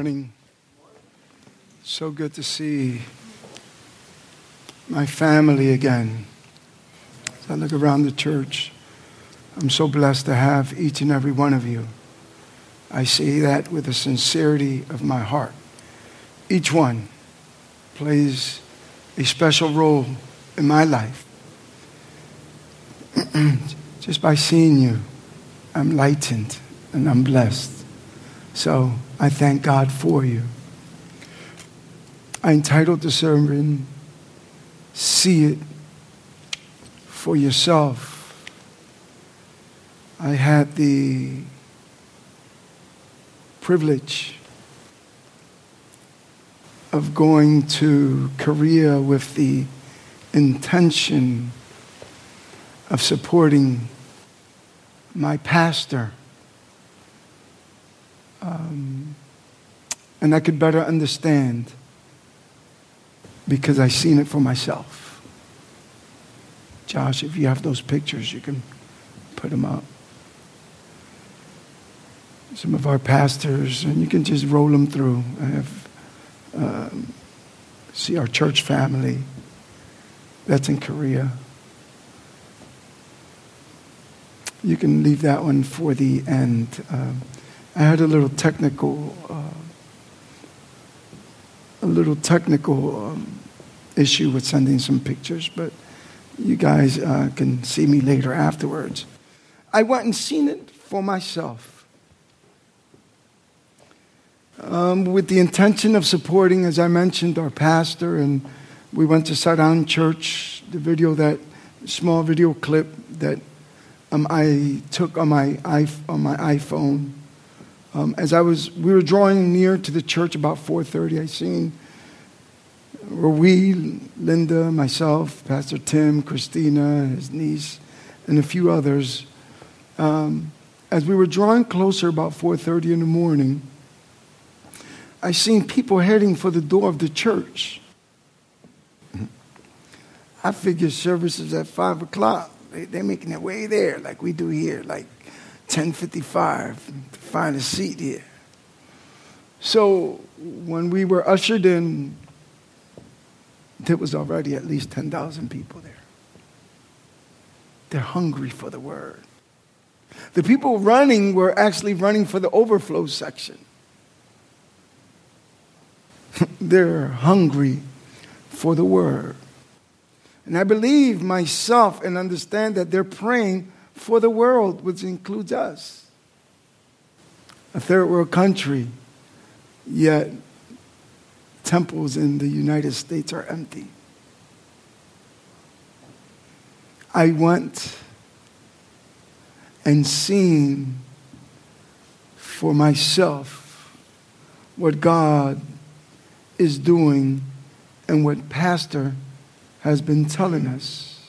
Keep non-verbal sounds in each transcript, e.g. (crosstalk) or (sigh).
morning. So good to see my family again. As I look around the church, I'm so blessed to have each and every one of you. I say that with the sincerity of my heart. Each one plays a special role in my life. (clears throat) Just by seeing you, I'm lightened and I'm blessed. So I thank God for you. I entitled the sermon, See It for Yourself. I had the privilege of going to Korea with the intention of supporting my pastor um, and I could better understand because I seen it for myself. Josh, if you have those pictures, you can put them up. Some of our pastors, and you can just roll them through. I have um, see our church family that's in Korea. You can leave that one for the end. Um, I had a little technical, uh, a little technical um, issue with sending some pictures, but you guys uh, can see me later afterwards. I went and seen it for myself. Um, with the intention of supporting, as I mentioned, our pastor, and we went to Sarang Church. The video, that small video clip that um, I took on my, on my iPhone um, as I was, we were drawing near to the church about 4:30. I seen where we, Linda, myself, Pastor Tim, Christina, his niece, and a few others. Um, as we were drawing closer about 4:30 in the morning, I seen people heading for the door of the church. I figured services at five o'clock. They, they're making their way there, like we do here, like 10:55 to find a seat here. So when we were ushered in, there was already at least 10,000 people there. They're hungry for the word. The people running were actually running for the overflow section. (laughs) They're hungry for the word. And I believe myself and understand that they're praying for the world, which includes us. A third world country, yet temples in the United States are empty. I went and seen for myself what God is doing and what Pastor has been telling us.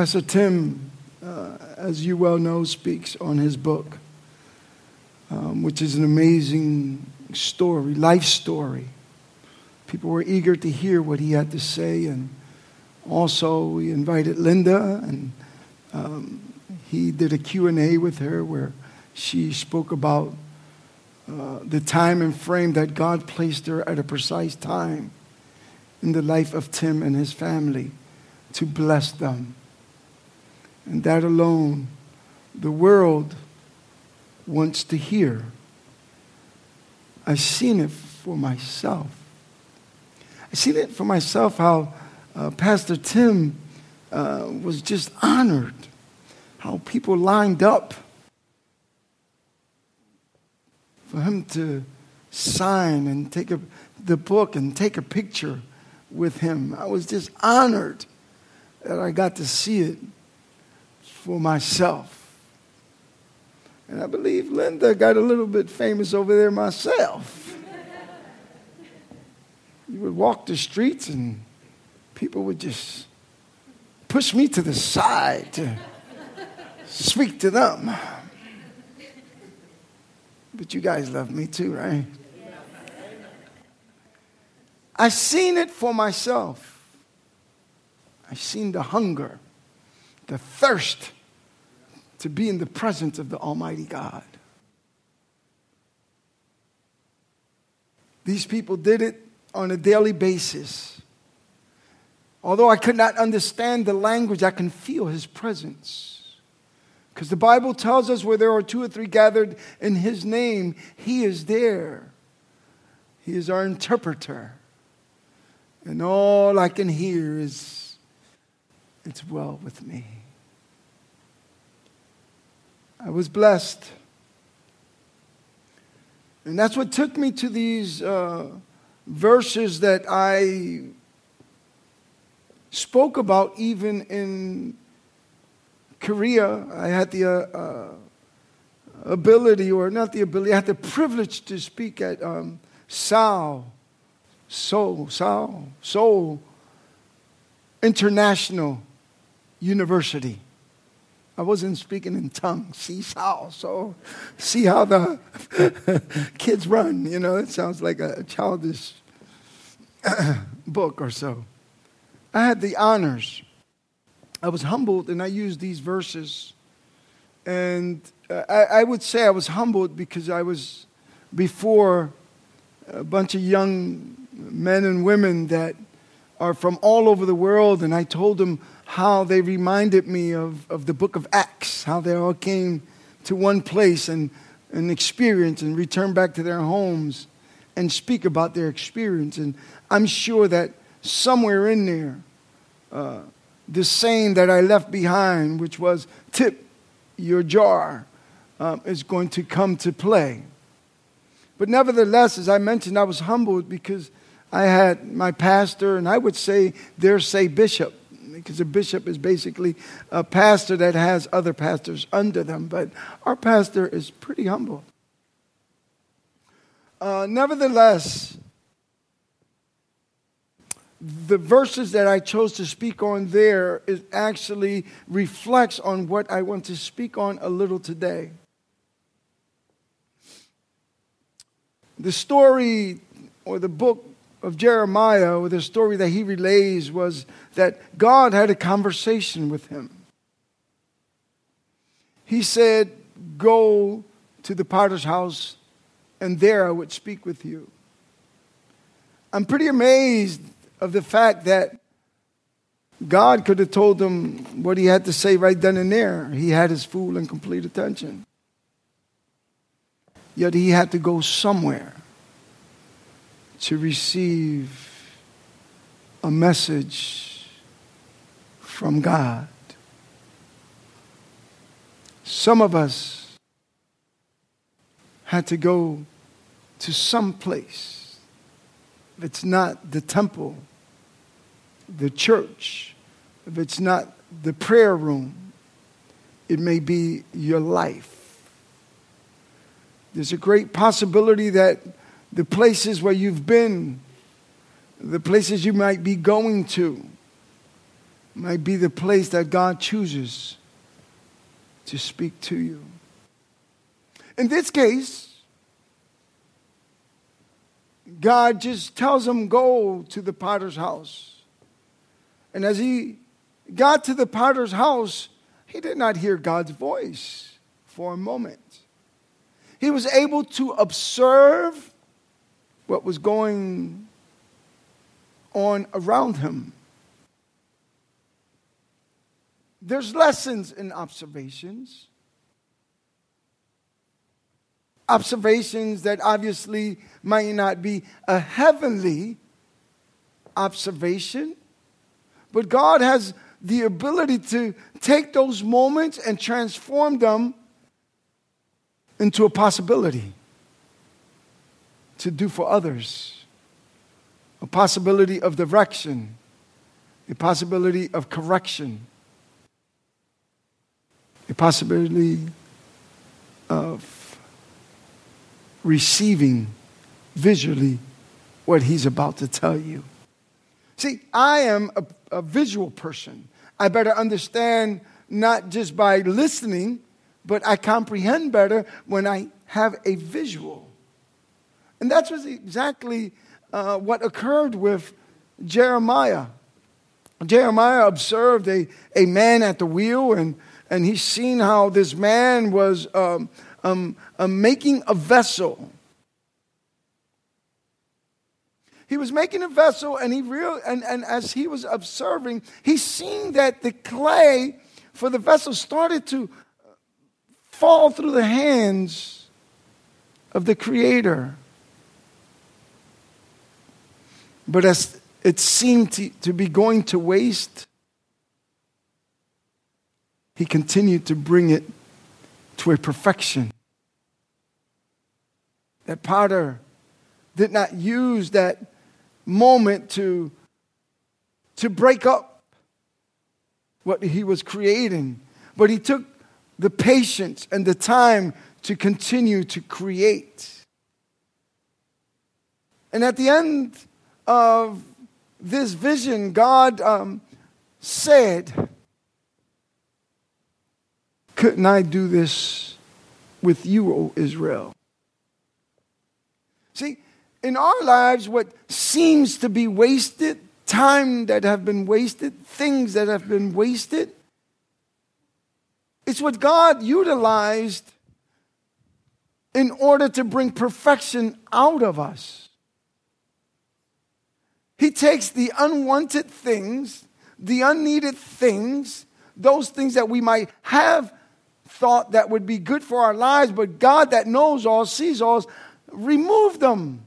Pastor Tim, uh, as you well know, speaks on his book, um, which is an amazing story, life story. People were eager to hear what he had to say, and also we invited Linda, and um, he did a Q&A with her where she spoke about uh, the time and frame that God placed her at a precise time in the life of Tim and his family to bless them and that alone, the world wants to hear. I've seen it for myself. I've seen it for myself how uh, Pastor Tim uh, was just honored, how people lined up for him to sign and take a, the book and take a picture with him. I was just honored that I got to see it for myself. And I believe Linda got a little bit famous over there myself. you would walk the streets and people would just push me to the side to speak to them. But you guys love me too, right? I've seen it for myself. I've seen the hunger the thirst to be in the presence of the Almighty God. These people did it on a daily basis. Although I could not understand the language, I can feel his presence. Because the Bible tells us where there are two or three gathered in his name, he is there. He is our interpreter. And all I can hear is, it's well with me. I was blessed. And that's what took me to these uh, verses that I spoke about even in Korea. I had the uh, uh, ability, or not the ability, I had the privilege to speak at um, Seoul, Seoul, Seoul, Seoul International University. I wasn't speaking in tongues. See how so see how the (laughs) kids run. You know, it sounds like a childish (clears throat) book or so. I had the honors. I was humbled, and I used these verses. And uh, I, I would say I was humbled because I was before a bunch of young men and women that are from all over the world, and I told them how they reminded me of, of the book of Acts, how they all came to one place and, and experience and return back to their homes and speak about their experience. And I'm sure that somewhere in there, uh, the saying that I left behind, which was tip your jar, um, is going to come to play. But nevertheless, as I mentioned, I was humbled because I had my pastor, and I would say, dare say, bishop, because a bishop is basically a pastor that has other pastors under them, but our pastor is pretty humble. Uh, nevertheless, the verses that I chose to speak on there is actually reflects on what I want to speak on a little today. The story or the book of Jeremiah, the story that he relays, was that God had a conversation with him. He said, Go to the potter's house, and there I would speak with you. I'm pretty amazed of the fact that God could have told him what he had to say right then and there. He had his full and complete attention. Yet he had to go somewhere to receive a message from God. Some of us had to go to some place. If it's not the temple, the church, if it's not the prayer room, it may be your life. There's a great possibility that the places where you've been, the places you might be going to, might be the place that God chooses to speak to you. In this case, God just tells him, Go to the potter's house. And as he got to the potter's house, he did not hear God's voice for a moment. He was able to observe what was going on around him. There's lessons in observations. Observations that obviously might not be a heavenly observation, but God has the ability to take those moments and transform them into a possibility to do for others, a possibility of direction, a possibility of correction, a possibility of receiving visually what he's about to tell you. See, I am a, a, visual person. I better understand not just by listening, but I comprehend better when I have a visual. And that's exactly uh, what occurred with Jeremiah. Jeremiah observed a, a man at the wheel, and, and he's seen how this man was um, um, um, making a vessel. He was making a vessel, and he real and, and as he was observing, he seen that the clay for the vessel started to fall through the hands of the Creator. But as it seemed to, to be going to waste, he continued to bring it to a perfection. That potter did not use that moment to, to break up what he was creating, but he took the patience and the time to continue to create. And at the end of this vision, God um, said, Couldn't I do this with you, O Israel? See, in our lives, what seems to be wasted, time that have been wasted, things that have been wasted, it's what God utilized in order to bring perfection out of us. He takes the unwanted things, the unneeded things, those things that we might have thought that would be good for our lives, but God that knows all, sees all, remove them.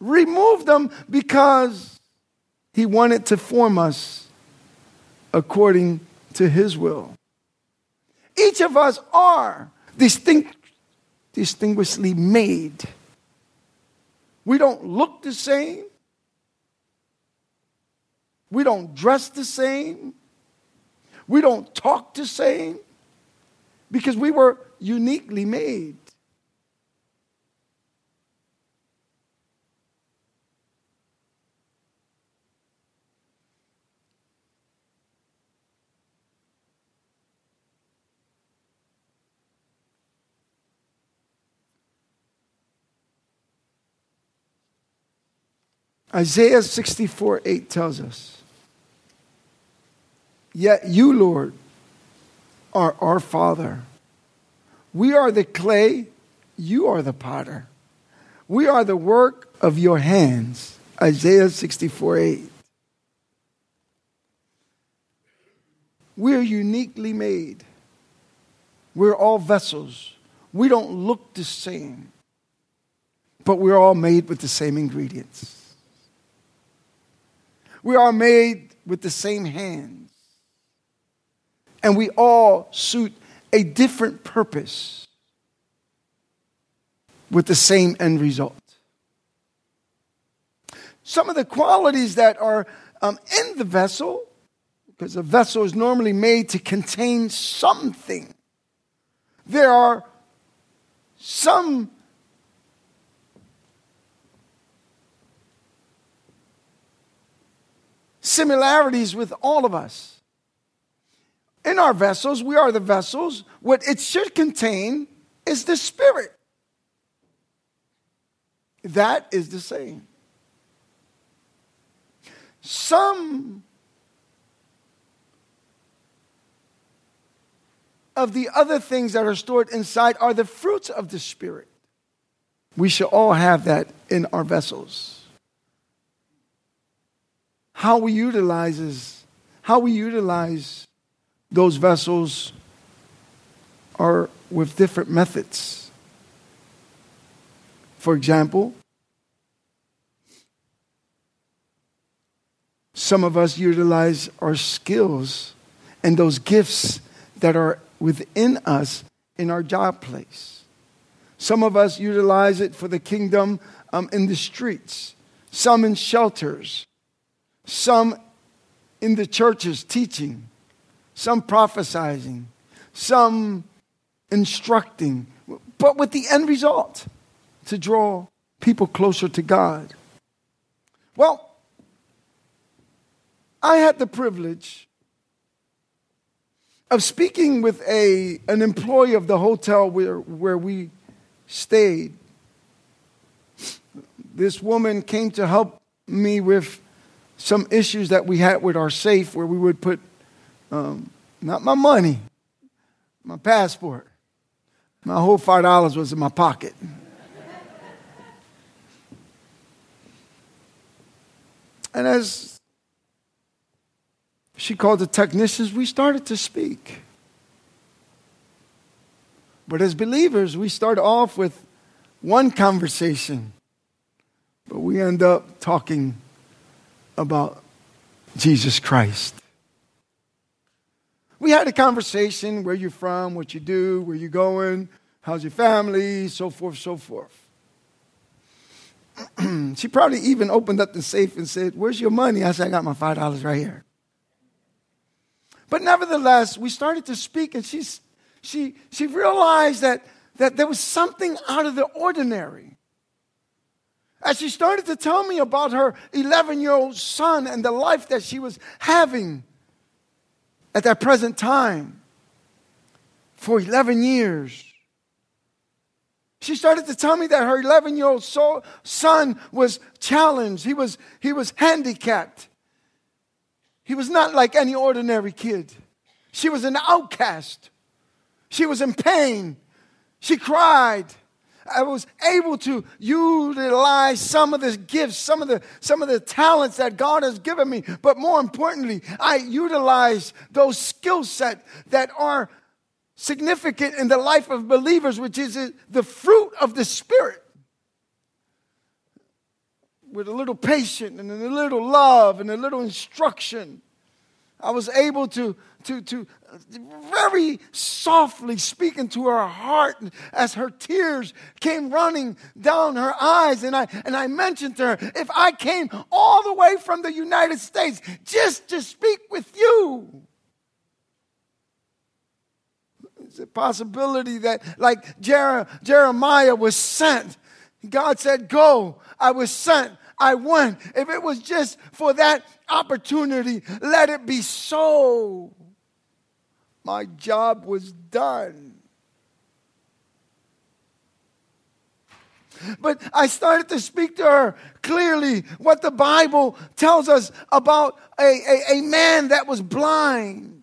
Remove them because He wanted to form us according to His will. Each of us are distinct, distinguishedly made. We don't look the same. We don't dress the same. We don't talk the same because we were uniquely made. Isaiah 64 8 tells us, Yet you, Lord, are our Father. We are the clay, you are the potter. We are the work of your hands. Isaiah 64 8. We're uniquely made. We're all vessels. We don't look the same, but we're all made with the same ingredients. We are made with the same hands. And we all suit a different purpose with the same end result. Some of the qualities that are um, in the vessel, because a vessel is normally made to contain something, there are some similarities with all of us. In our vessels, we are the vessels. What it should contain is the Spirit. That is the same. Some of the other things that are stored inside are the fruits of the Spirit. We should all have that in our vessels how we utilizes how we utilize those vessels are with different methods. For example, some of us utilize our skills and those gifts that are within us in our job place. Some of us utilize it for the kingdom um, in the streets, some in shelters, some in the churches teaching, some prophesying, some instructing, but with the end result to draw people closer to God. Well, I had the privilege of speaking with a, an employee of the hotel where, where we stayed. This woman came to help me with some issues that we had with our safe where we would put um, not my money, my passport. My whole $5 was in my pocket. and as she called the technicians, we started to speak. But as believers, we start off with one conversation, but we end up talking about Jesus Christ. We had a conversation where you're from, what you do, where you're going, how's your family, so forth, so forth. (clears throat) she probably even opened up the safe and said, Where's your money? I said, I got my $5 right here. But nevertheless, we started to speak, and she's, she, she realized that, that there was something out of the ordinary. As she started to tell me about her 11 year old son and the life that she was having at that present time for 11 years. She started to tell me that her 11 year old son was challenged, he was, he was handicapped. He was not like any ordinary kid. She was an outcast. She was in pain. She cried. I was able to utilize some of the gifts, some of the, some of the talents that God has given me. But more importantly, I utilize those skill sets that are significant in the life of believers, which is the fruit of the Spirit. With a little patience and a little love and a little instruction, I was able to to, to very softly speaking to her heart as her tears came running down her eyes. And I, and I mentioned to her, if I came all the way from the United States just to speak with you, it's a possibility that, like Jer- Jeremiah was sent, God said, Go, I was sent. I went. If it was just for that opportunity, let it be so my job was done. But I started to speak to her clearly what the Bible tells us about a, a, a, man that was blind.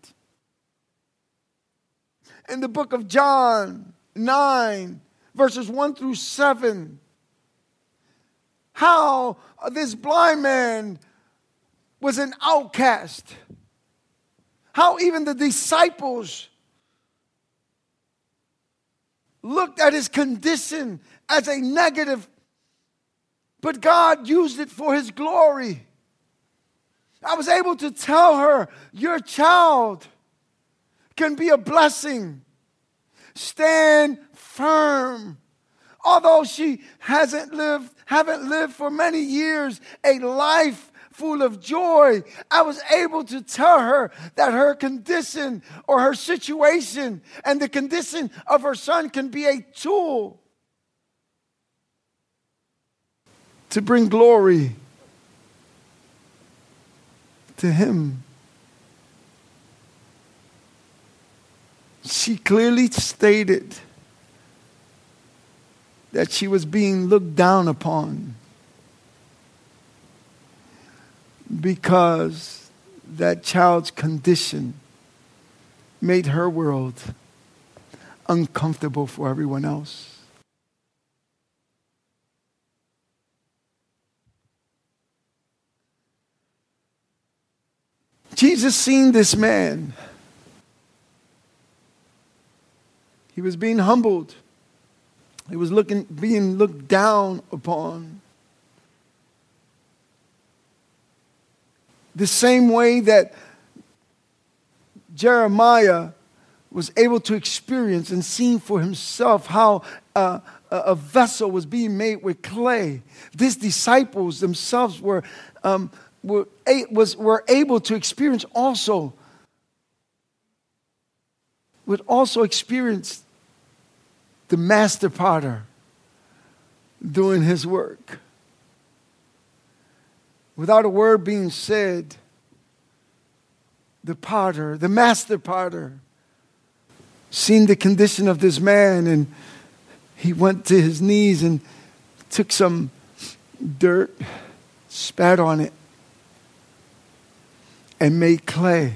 In the book of John 9, verses 1 through 7, how this blind man was an outcast how even the disciples looked at his condition as a negative, but God used it for his glory. I was able to tell her, Your child can be a blessing. Stand firm. Although she hasn't lived, haven't lived for many years a life full of joy. I was able to tell her that her condition or her situation and the condition of her son can be a tool to bring glory to him. She clearly stated that she was being looked down upon because that child's condition made her world uncomfortable for everyone else. Jesus seen this man. He was being humbled. He was looking, being looked down upon. The same way that Jeremiah was able to experience and see for himself how uh, a vessel was being made with clay. These disciples themselves were, um, were, was, were able to experience also, would also experience the master potter doing his work without a word being said, the potter, the master potter, seen the condition of this man and he went to his knees and took some dirt, spat on it, and made clay.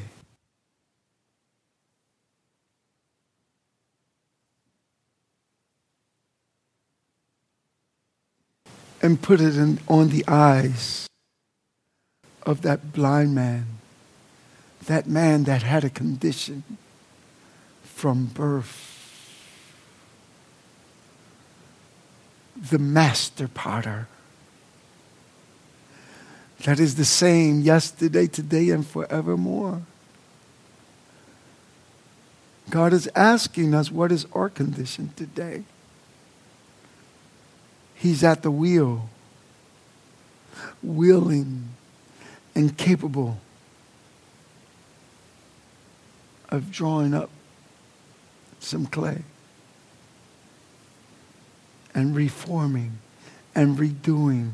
And put it in, on the eyes of that blind man, that man that had a condition from birth. The master potter that is the same yesterday, today, and forevermore. God is asking us, what is our condition today? He's at the wheel, willing and capable of drawing up some clay and reforming and redoing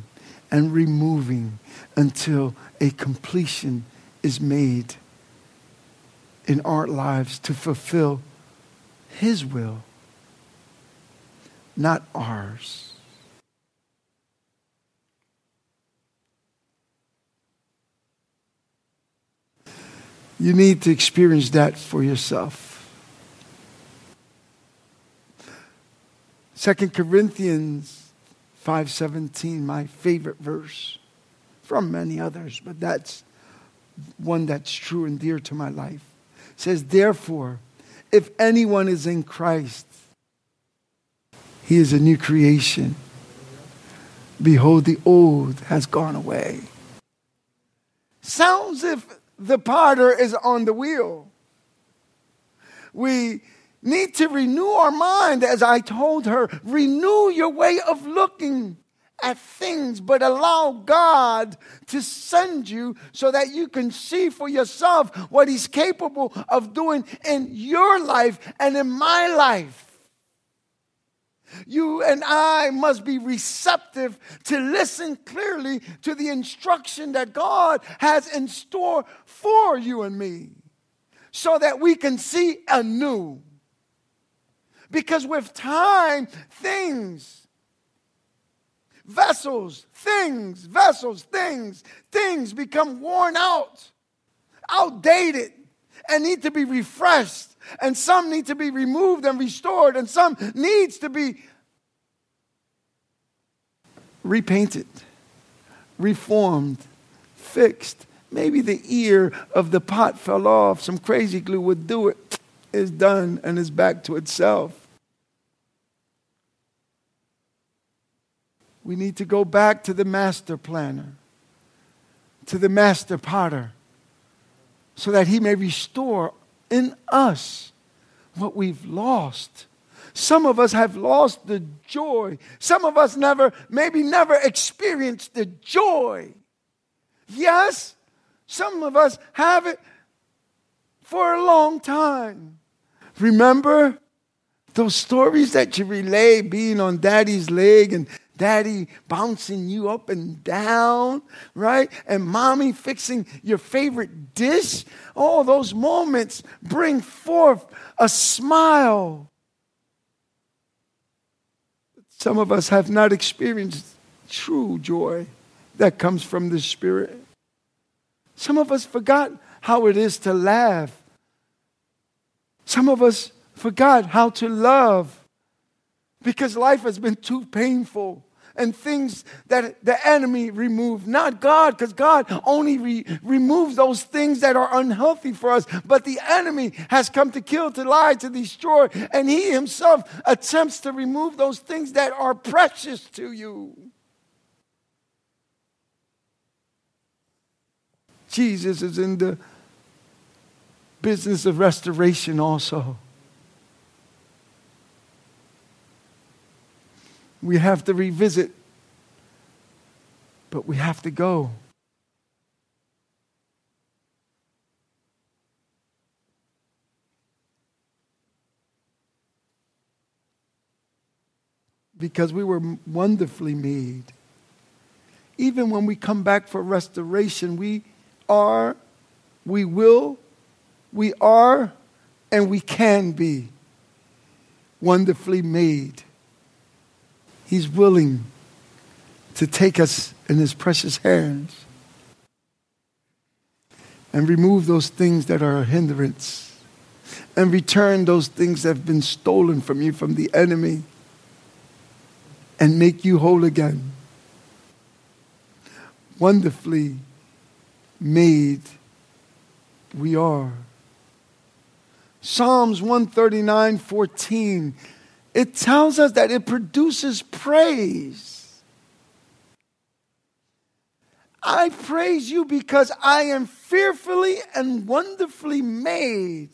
and removing until a completion is made in our lives to fulfill His will, not ours. You need to experience that for yourself. Second Corinthians 5:17, my favorite verse from many others, but that's one that's true and dear to my life. It says, Therefore, if anyone is in Christ, he is a new creation. Behold, the old has gone away. Sounds if the potter is on the wheel. We need to renew our mind, as I told her. Renew your way of looking at things, but allow God to send you so that you can see for yourself what He's capable of doing in your life and in my life. You and I must be receptive to listen clearly to the instruction that God has in store for you and me so that we can see anew. Because with time, things vessels, things, vessels, things, things become worn out, outdated, and need to be refreshed. And some need to be removed and restored, and some needs to be repainted, reformed, fixed. Maybe the ear of the pot fell off. Some crazy glue would do it. It's done and is back to itself. We need to go back to the master planner, to the master potter, so that he may restore in us what we've lost. Some of us have lost the joy. Some of us never, maybe never experienced the joy. Yes, some of us have it for a long time. Remember those stories that you relay being on daddy's leg and daddy bouncing you up and down, right? And mommy fixing your favorite dish. All those moments bring forth a smile. Some of us have not experienced true joy that comes from the Spirit. Some of us forgot how it is to laugh. Some of us forgot how to love because life has been too painful and things that the enemy removed. Not God, because God only re- removes those things that are unhealthy for us. But the enemy has come to kill, to lie, to destroy. And he himself attempts to remove those things that are precious to you. Jesus is in the business of restoration also. We have to revisit, but we have to go. Because we were wonderfully made. Even when we come back for restoration, we are, we will, we are, and we can be wonderfully made. He's willing to take us in His precious hands. and remove those things that are a hindrance and return those things that have been stolen from you from the enemy and make you whole again. Wonderfully made we are. Psalms 139 14, it tells us that it produces praise. I praise you because I am fearfully and wonderfully made.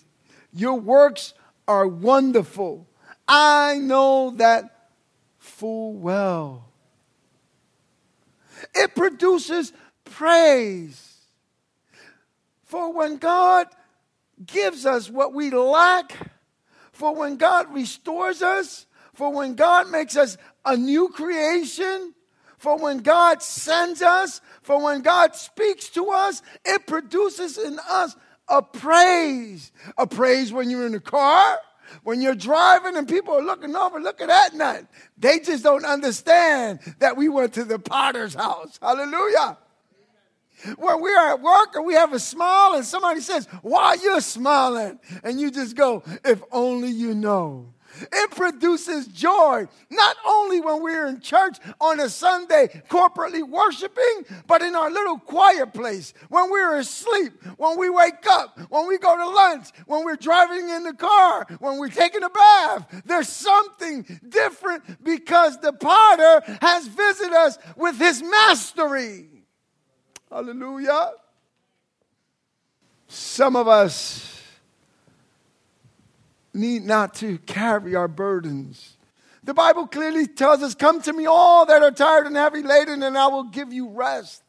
Your works are wonderful. I know that full well. It produces praise. For when God gives us what we lack, for when God restores us, for when God makes us a new creation, for when God sends us, for when God speaks to us, it produces in us a praise. A praise when you're in the car, when you're driving and people are looking over, look at that nut. They just don't understand that we went to the potter's house. Hallelujah. When we are at work and we have a smile and somebody says, Why are you smiling? And you just go, If only you know. It produces joy, not only when we're in church on a Sunday corporately worshiping, but in our little quiet place, when we're asleep, when we wake up, when we go to lunch, when we're driving in the car, when we're taking a bath. There's something different because the potter has visited us with his mastery. Hallelujah. Some of us need not to carry our burdens. The Bible clearly tells us, Come to me, all that are tired and heavy laden, and I will give you rest.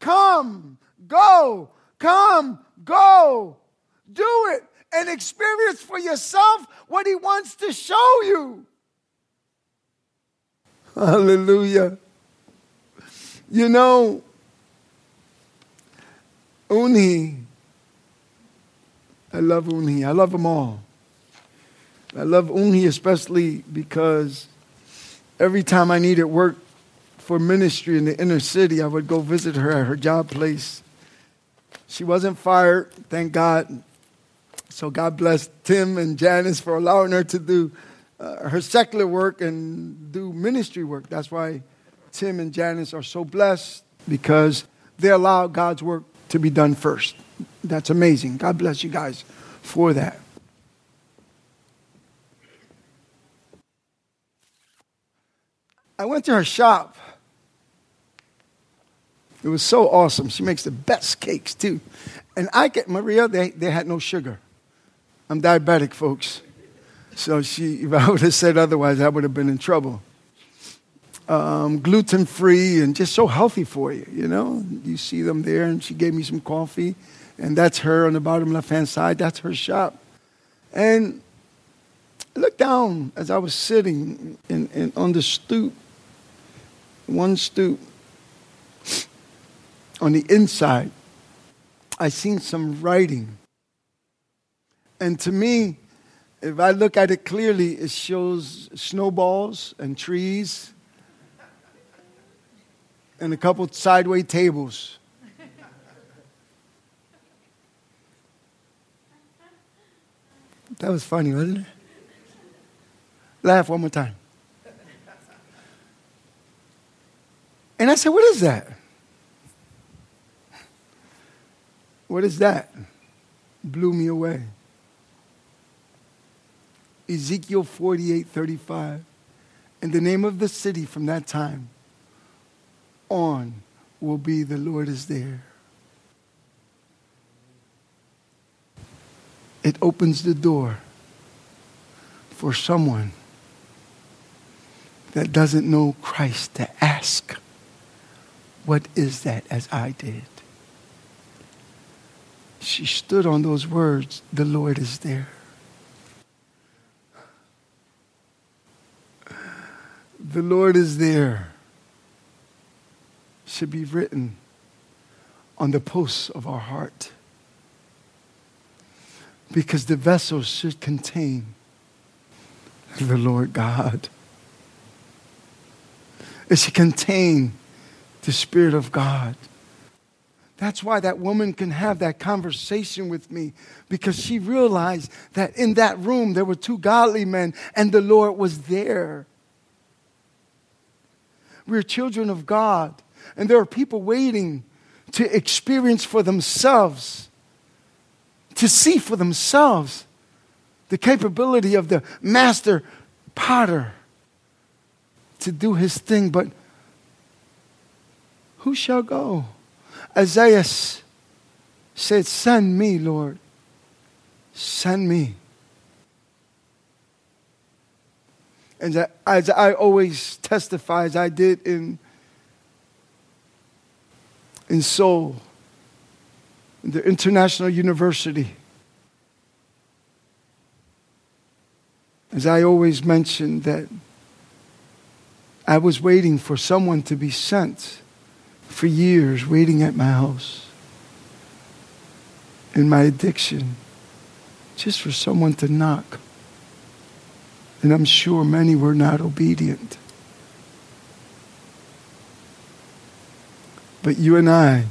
Come, go, come, go. Do it and experience for yourself what He wants to show you. Hallelujah. You know, Uni. I love Uni. I love them all. I love Uni especially because every time I needed work for ministry in the inner city, I would go visit her at her job place. She wasn't fired, thank God. So God bless Tim and Janice for allowing her to do uh, her secular work and do ministry work. That's why Tim and Janice are so blessed because they allow God's work to be done first. That's amazing. God bless you guys for that. I went to her shop. It was so awesome. She makes the best cakes too. And I get Maria, they, they had no sugar. I'm diabetic, folks. So she, (laughs) if I would have said otherwise, I would have been in trouble um, gluten free and just so healthy for you, you know. You see them there, and she gave me some coffee, and that's her on the bottom left hand side. That's her shop. And I looked down as I was sitting in, in, on the stoop, one stoop. On the inside, I seen some writing. And to me, if I look at it clearly, it shows snowballs and trees and a couple sideways tables. That was funny, wasn't it? Laugh one more time. And I said, What is that? What is that? Blew me away. Ezekiel 48 35. And the name of the city from that time on will be the Lord is there. It opens the door for someone that doesn't know Christ to ask, What is that as I did? She stood on those words, The Lord is there. The Lord is there should be written on the posts of our heart. Because the vessel should contain the Lord God. It should contain the Spirit of God That's why that woman can have that conversation with me because she realized that in that room there were two godly men and the Lord was there. We're children of God, and there are people waiting to experience for themselves, to see for themselves the capability of the master potter to do his thing. But who shall go? Isaiah said, Send me, Lord. Send me. And as I always testify, as I did in, in Seoul, the International University, as I always mentioned, that I was waiting for someone to be sent for years, waiting at my house in my addiction, just for someone to knock. And I'm sure many were not obedient. But you and I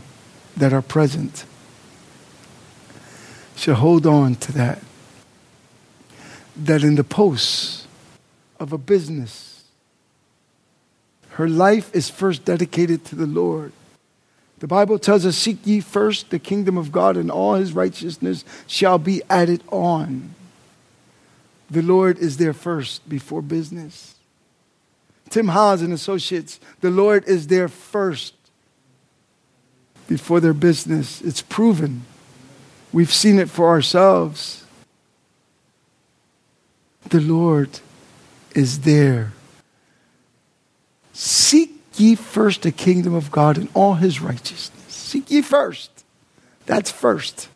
that are present should hold on to that. That in the posts of a business, her life is first dedicated to the Lord. The Bible tells us, Seek ye first the kingdom of God, and all his righteousness shall be added on. The Lord is there first before business. Tim Haas and Associates, the Lord is there first before their business. It's proven. We've seen it for ourselves. The Lord is there. Seek ye first the kingdom of God and all his righteousness. Seek ye first. That's first.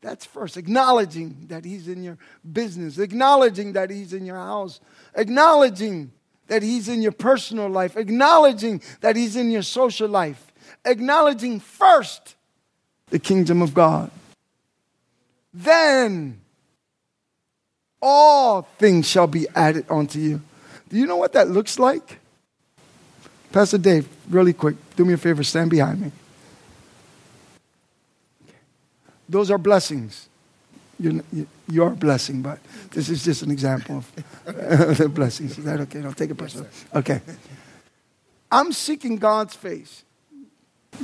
That's first. Acknowledging that He's in your business, acknowledging that He's in your house, acknowledging that He's in your personal life, acknowledging that He's in your social life, acknowledging first the kingdom of God. Then all things shall be added unto you. Do you know what that looks like? Pastor Dave, really quick, do me a favor, stand behind me. Those are blessings. You're, you're a blessing, but this is just an example of (laughs) the blessings. Is that okay? Don't take it personal. Okay. I'm seeking God's face.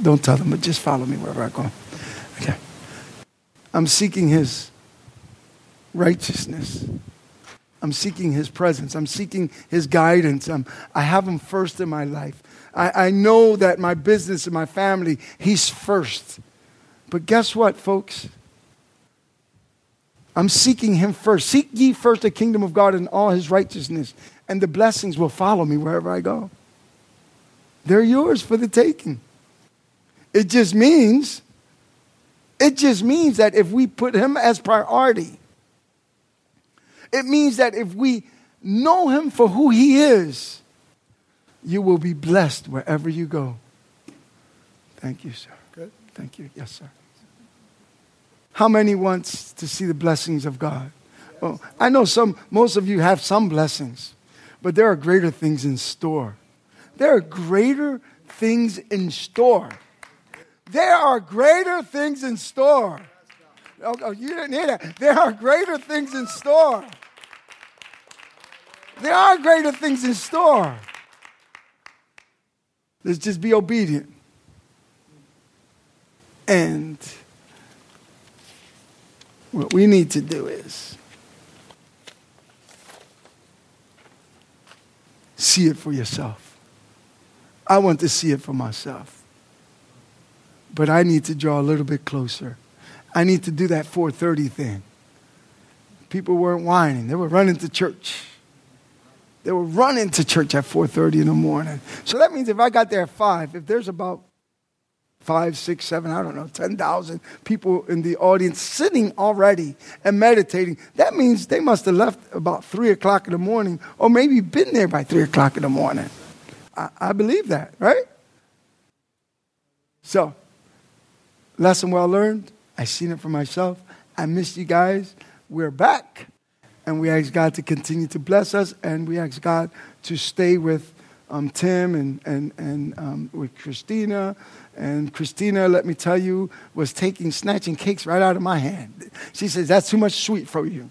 Don't tell them, but just follow me wherever I go. Okay. I'm seeking His righteousness. I'm seeking His presence. I'm seeking His guidance. I'm, I have Him first in my life. I, I know that my business and my family, He's first. But guess what, folks? I'm seeking him first. Seek ye first the kingdom of God and all his righteousness, and the blessings will follow me wherever I go. They're yours for the taking. It just means, it just means that if we put him as priority, it means that if we know him for who he is, you will be blessed wherever you go. Thank you, sir. Good. Thank you. Yes, sir. How many wants to see the blessings of God? Well, I know some, most of you have some blessings, but there are greater things in store. There are greater things in store. There are greater things in store. Oh, oh, you didn't hear that. There are greater things in store. There are greater things in store. Let's just be obedient. And what we need to do is see it for yourself. I want to see it for myself. But I need to draw a little bit closer. I need to do that 430 thing. People weren't whining. They were running to church. They were running to church at 4:30 in the morning. So that means if I got there at 5, if there's about five, six, seven, I don't know, 10,000 people in the audience sitting already and meditating. That means they must have left about 3 o'clock in the morning or maybe been there by 3 o'clock in the morning. I, I believe that, right? So, lesson well learned. I seen it for myself. I missed you guys. We're back. And we ask God to continue to bless us and we ask God to stay with um, Tim and, and, and um, with Christina. And Christina, let me tell you, was taking, snatching cakes right out of my hand. She says, That's too much sweet for you.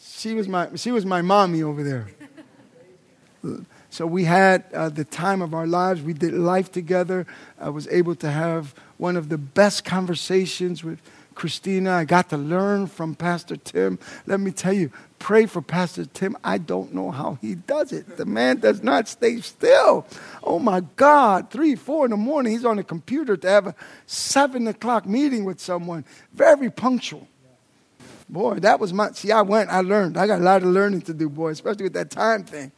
She was my, she was my mommy over there. So we had uh, the time of our lives. We did life together. I was able to have one of the best conversations with Christina. I got to learn from Pastor Tim. Let me tell you, pray for Pastor Tim. I don't know how he does it. The man does not stay still. Oh my God, three, four in the morning, he's on the computer to have a seven o'clock meeting with someone. Very punctual. Boy, that was my, see, I went, I learned. I got a lot of learning to do, boy, especially with that time thing.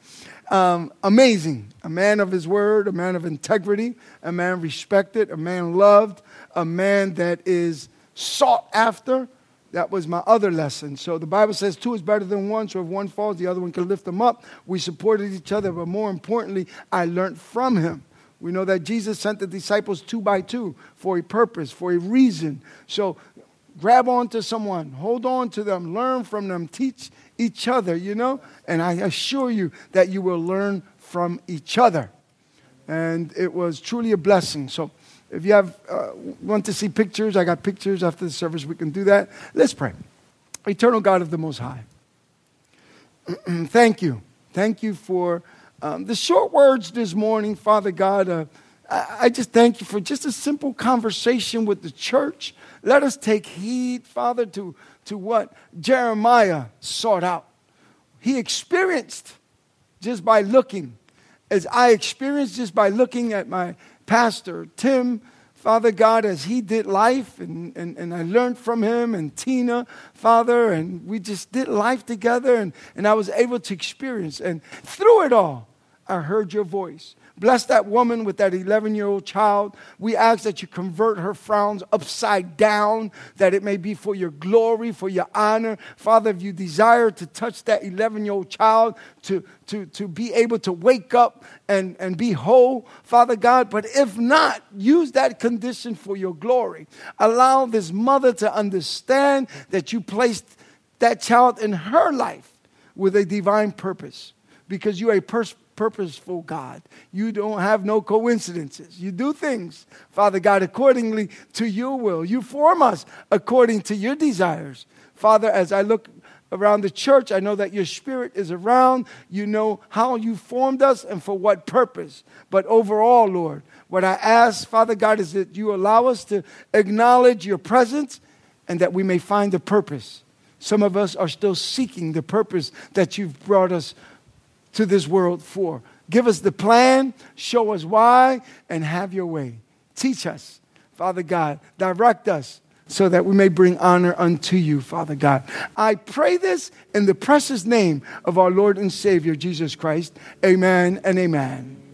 Um, amazing. A man of his word, a man of integrity, a man respected, a man loved, a man that is sought after. That was my other lesson. So the Bible says two is better than one. So if one falls, the other one can lift them up. We supported each other, but more importantly, I learned from him. We know that Jesus sent the disciples two by two for a purpose, for a reason. So grab on to someone, hold on to them, learn from them, teach each other, you know? And I assure you that you will learn from each other. And it was truly a blessing. So if you have, uh, want to see pictures, I got pictures after the service. We can do that. Let's pray. Eternal God of the Most High, (clears throat) thank you. Thank you for um, the short words this morning, Father God. Uh, I, I just thank you for just a simple conversation with the church. Let us take heed, Father, to, to what Jeremiah sought out. He experienced just by looking, as I experienced just by looking at my Pastor Tim, Father God, as he did life, and, and, and I learned from him, and Tina, Father, and we just did life together, and, and I was able to experience. And through it all, I heard your voice. Bless that woman with that 11 year old child. We ask that you convert her frowns upside down, that it may be for your glory, for your honor. Father, if you desire to touch that 11 year old child, to, to, to be able to wake up and, and be whole, Father God, but if not, use that condition for your glory. Allow this mother to understand that you placed that child in her life with a divine purpose because you're a person purposeful God. You don't have no coincidences. You do things, Father God, accordingly to your will. You form us according to your desires. Father, as I look around the church, I know that your spirit is around. You know how you formed us and for what purpose. But overall, Lord, what I ask, Father God, is that you allow us to acknowledge your presence and that we may find the purpose. Some of us are still seeking the purpose that you've brought us to this world for. Give us the plan, show us why, and have your way. Teach us, Father God. Direct us so that we may bring honor unto you, Father God. I pray this in the precious name of our Lord and Savior, Jesus Christ. Amen and amen.